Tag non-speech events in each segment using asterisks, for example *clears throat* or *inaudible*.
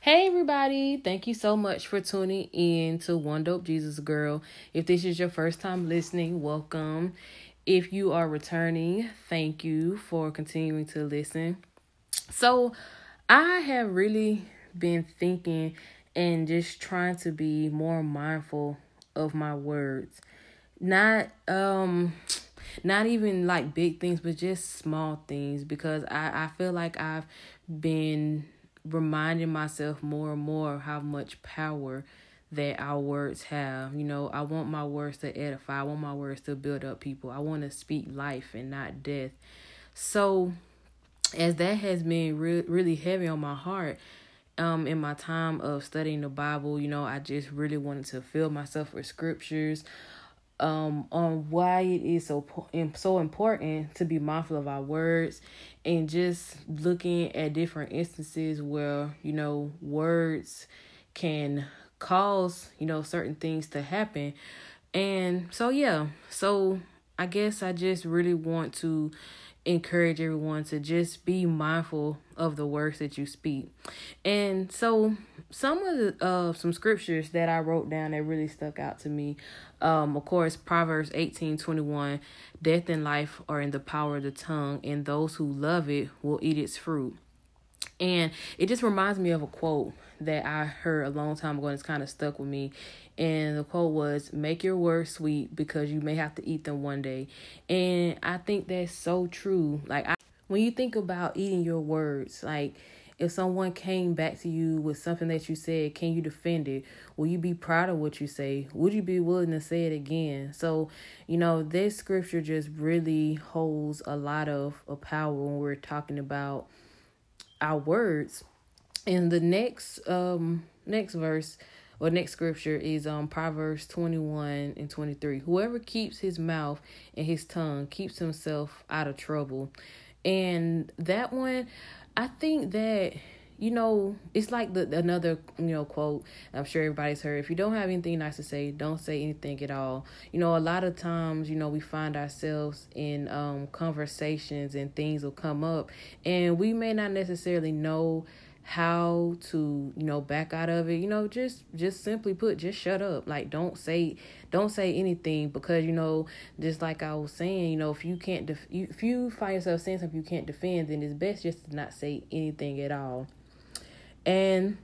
Hey everybody, thank you so much for tuning in to One Dope Jesus Girl. If this is your first time listening, welcome. If you are returning, thank you for continuing to listen. So, I have really been thinking and just trying to be more mindful of my words. Not um not even like big things, but just small things because I I feel like I've been reminding myself more and more how much power that our words have. You know, I want my words to edify. I want my words to build up people. I want to speak life and not death. So, as that has been re- really heavy on my heart, um, in my time of studying the Bible, you know, I just really wanted to fill myself with scriptures, um, on why it is so so important to be mindful of our words and just looking at different instances where you know words can cause you know certain things to happen and so yeah so i guess i just really want to encourage everyone to just be mindful of the words that you speak. And so some of the uh some scriptures that I wrote down that really stuck out to me. Um of course Proverbs 18:21 death and life are in the power of the tongue and those who love it will eat its fruit. And it just reminds me of a quote that I heard a long time ago and it's kind of stuck with me. And the quote was, Make your words sweet because you may have to eat them one day. And I think that's so true. Like, I, when you think about eating your words, like, if someone came back to you with something that you said, can you defend it? Will you be proud of what you say? Would you be willing to say it again? So, you know, this scripture just really holds a lot of, of power when we're talking about our words. And the next um next verse or next scripture is um Proverbs 21 and 23. Whoever keeps his mouth and his tongue keeps himself out of trouble. And that one I think that you know, it's like the another you know quote. I'm sure everybody's heard. If you don't have anything nice to say, don't say anything at all. You know, a lot of times, you know, we find ourselves in um conversations and things will come up, and we may not necessarily know how to you know back out of it you know just just simply put just shut up like don't say don't say anything because you know just like i was saying you know if you can't def- you, if you find yourself saying something you can't defend then it's best just to not say anything at all and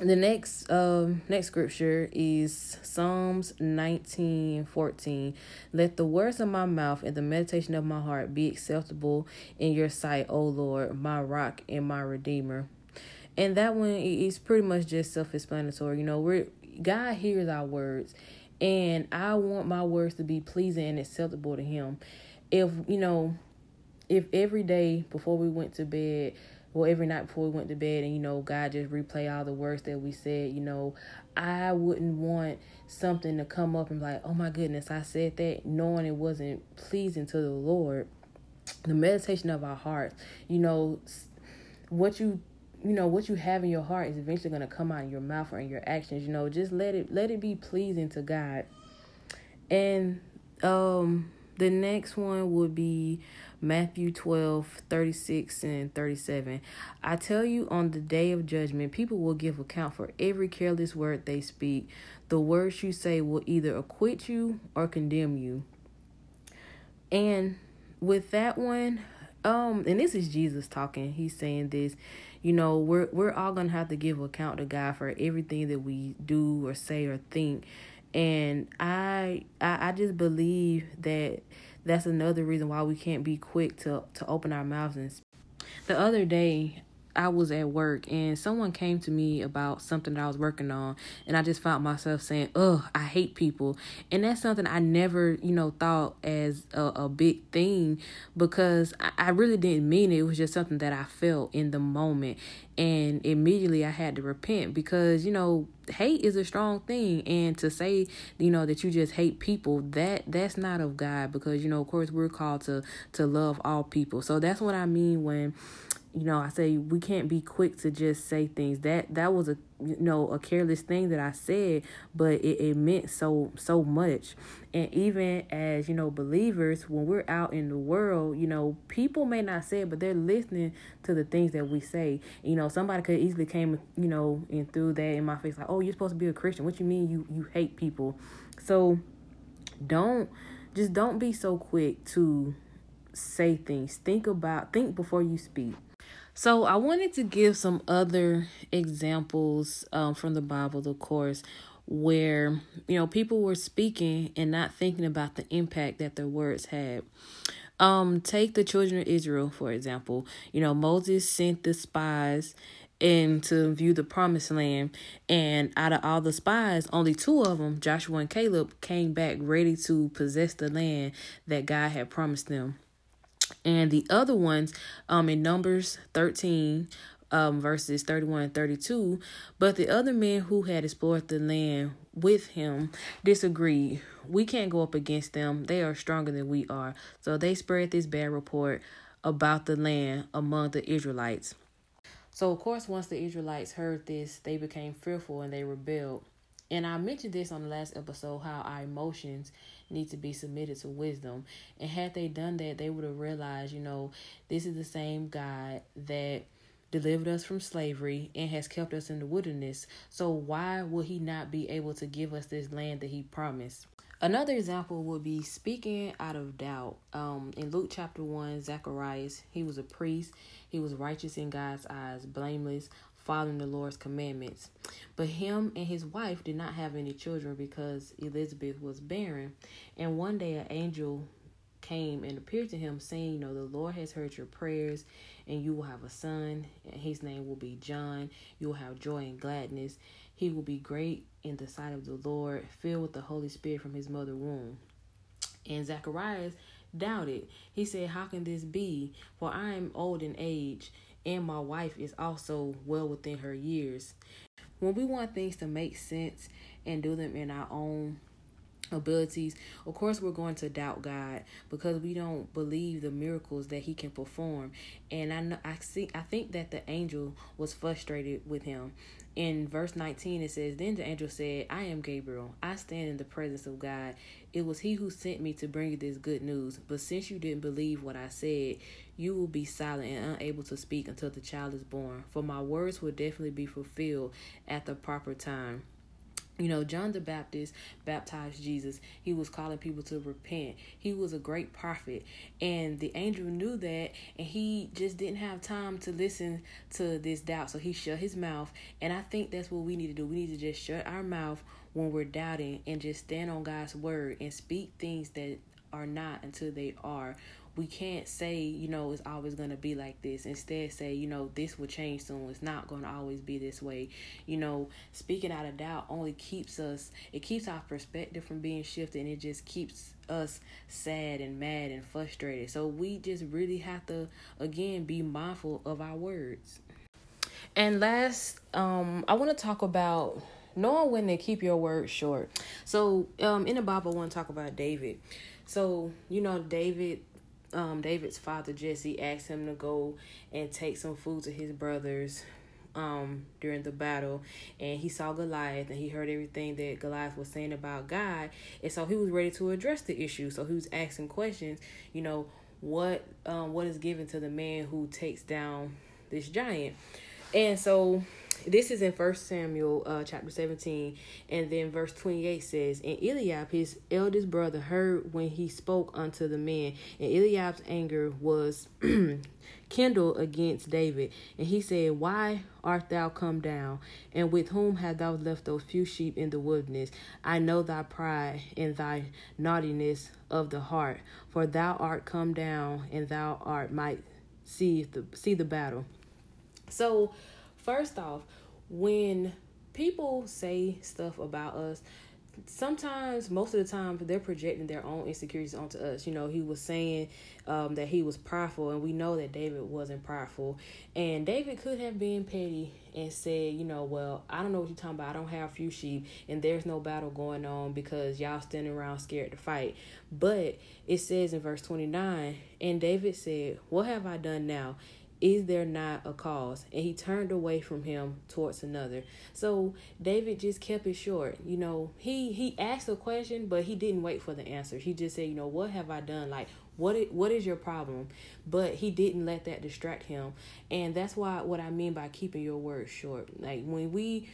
the next um next scripture is Psalms 19 14. Let the words of my mouth and the meditation of my heart be acceptable in your sight, O Lord, my rock and my redeemer. And that one is pretty much just self explanatory. You know, we're God hears our words and I want my words to be pleasing and acceptable to him. If you know, if every day before we went to bed well every night before we went to bed and you know god just replay all the words that we said you know i wouldn't want something to come up and be like oh my goodness i said that knowing it wasn't pleasing to the lord the meditation of our hearts you know what you you know what you have in your heart is eventually going to come out in your mouth or in your actions you know just let it let it be pleasing to god and um the next one would be Matthew 12, 36 and 37. I tell you, on the day of judgment, people will give account for every careless word they speak. The words you say will either acquit you or condemn you. And with that one, um, and this is Jesus talking. He's saying this, you know, we're we're all gonna have to give account to God for everything that we do or say or think. And I I, I just believe that that's another reason why we can't be quick to to open our mouths and speak. the other day I was at work and someone came to me about something that I was working on and I just found myself saying, "Ugh, I hate people." And that's something I never, you know, thought as a, a big thing because I, I really didn't mean it. It was just something that I felt in the moment. And immediately I had to repent because, you know, hate is a strong thing and to say, you know, that you just hate people, that that's not of God because, you know, of course we're called to to love all people. So that's what I mean when you know, I say we can't be quick to just say things. That that was a you know a careless thing that I said, but it, it meant so so much. And even as you know believers, when we're out in the world, you know people may not say it, but they're listening to the things that we say. You know, somebody could easily came you know and threw that in my face like, oh, you're supposed to be a Christian. What you mean you you hate people? So don't just don't be so quick to say things. Think about think before you speak. So I wanted to give some other examples um, from the Bible, of course, where you know people were speaking and not thinking about the impact that their words had. Um, take the children of Israel for example. You know Moses sent the spies and to view the promised land. And out of all the spies, only two of them, Joshua and Caleb, came back ready to possess the land that God had promised them. And the other ones, um, in Numbers 13, um, verses 31 and 32, but the other men who had explored the land with him disagreed. We can't go up against them. They are stronger than we are. So they spread this bad report about the land among the Israelites. So, of course, once the Israelites heard this, they became fearful and they rebelled. And I mentioned this on the last episode how our emotions need to be submitted to wisdom. And had they done that, they would have realized, you know, this is the same God that delivered us from slavery and has kept us in the wilderness. So why will he not be able to give us this land that he promised? Another example would be speaking out of doubt. Um, in Luke chapter 1, Zacharias, he was a priest. He was righteous in God's eyes, blameless, following the Lord's commandments. But him and his wife did not have any children because Elizabeth was barren. And one day an angel came and appeared to him, saying, You know, the Lord has heard your prayers, and you will have a son, and his name will be John. You will have joy and gladness. He will be great in the sight of the Lord, filled with the Holy Spirit from his mother womb. And Zacharias doubted. He said, How can this be? For I am old in age, and my wife is also well within her years. When we want things to make sense and do them in our own abilities. Of course, we're going to doubt God because we don't believe the miracles that He can perform. And I know I see I think that the angel was frustrated with him. In verse 19, it says, Then the angel said, I am Gabriel. I stand in the presence of God. It was he who sent me to bring you this good news. But since you didn't believe what I said, you will be silent and unable to speak until the child is born. For my words will definitely be fulfilled at the proper time. You know, John the Baptist baptized Jesus. He was calling people to repent. He was a great prophet. And the angel knew that, and he just didn't have time to listen to this doubt. So he shut his mouth. And I think that's what we need to do. We need to just shut our mouth when we're doubting and just stand on God's word and speak things that are not until they are we can't say, you know, it's always going to be like this. Instead, say, you know, this will change soon. It's not going to always be this way. You know, speaking out of doubt only keeps us, it keeps our perspective from being shifted and it just keeps us sad and mad and frustrated. So we just really have to, again, be mindful of our words. And last, um, I want to talk about knowing when to keep your words short. So, um, in the Bible, I want to talk about David. So, you know, David um, David's father Jesse asked him to go and take some food to his brothers um, during the battle, and he saw Goliath and he heard everything that Goliath was saying about God, and so he was ready to address the issue. So he was asking questions, you know, what um, what is given to the man who takes down this giant, and so this is in First Samuel uh, chapter 17, and then verse 28 says, And Eliab, his eldest brother, heard when he spoke unto the men, and Eliab's anger was *clears throat* kindled against David. And he said, Why art thou come down? And with whom hast thou left those few sheep in the wilderness? I know thy pride and thy naughtiness of the heart, for thou art come down, and thou art might see the see the battle. So First off, when people say stuff about us, sometimes most of the time they're projecting their own insecurities onto us. You know he was saying um, that he was prideful and we know that david wasn't prideful. And david could have been petty and said you know well i don't know what you're talking about. I don't have a few sheep and there's no battle going on because y'all standing around scared to fight. But it says in verse 29 and david said what have i done now is there not a cause? And he turned away from him towards another. So David just kept it short. You know, he he asked a question, but he didn't wait for the answer. He just said, you know, what have I done? Like, what it, what is your problem? But he didn't let that distract him, and that's why what I mean by keeping your words short. Like when we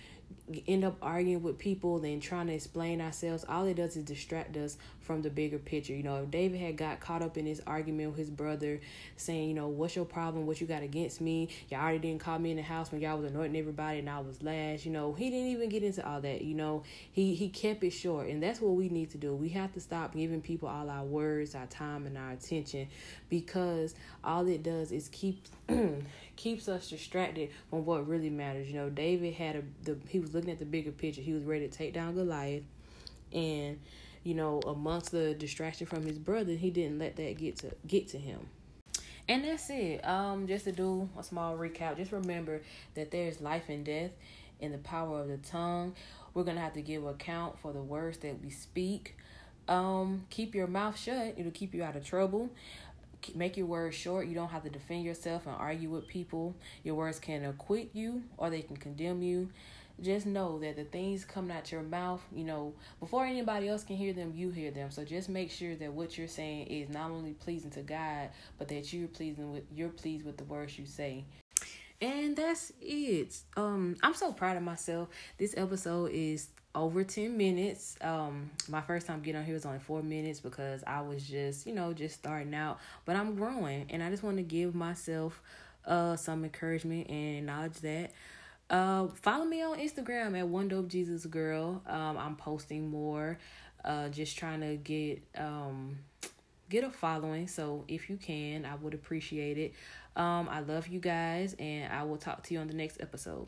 end up arguing with people and trying to explain ourselves, all it does is distract us from the bigger picture. You know, if David had got caught up in his argument with his brother, saying, you know, what's your problem? What you got against me? Y'all already didn't call me in the house when y'all was anointing everybody and I was last. You know, he didn't even get into all that. You know, he he kept it short, and that's what we need to do. We have to stop giving people all our words, our time, and our attention, because all it does is keep *clears throat* keeps us distracted from what really matters. You know, David had a the he was looking at the bigger picture. He was ready to take down Goliath, and you know, amongst the distraction from his brother, he didn't let that get to get to him. And that's it. Um, just to do a small recap, just remember that there's life and death in the power of the tongue. We're gonna have to give account for the words that we speak. Um, keep your mouth shut. It'll keep you out of trouble make your words short. You don't have to defend yourself and argue with people. Your words can acquit you or they can condemn you. Just know that the things coming out your mouth, you know, before anybody else can hear them, you hear them. So just make sure that what you're saying is not only pleasing to God, but that you're pleasing with you're pleased with the words you say. And that's it. Um, I'm so proud of myself. This episode is over 10 minutes. Um, my first time getting on here was only four minutes because I was just, you know, just starting out. But I'm growing and I just want to give myself uh some encouragement and acknowledge that. Uh follow me on Instagram at one dope Jesus girl. Um I'm posting more. Uh just trying to get um get a following. So if you can, I would appreciate it. Um I love you guys and I will talk to you on the next episode.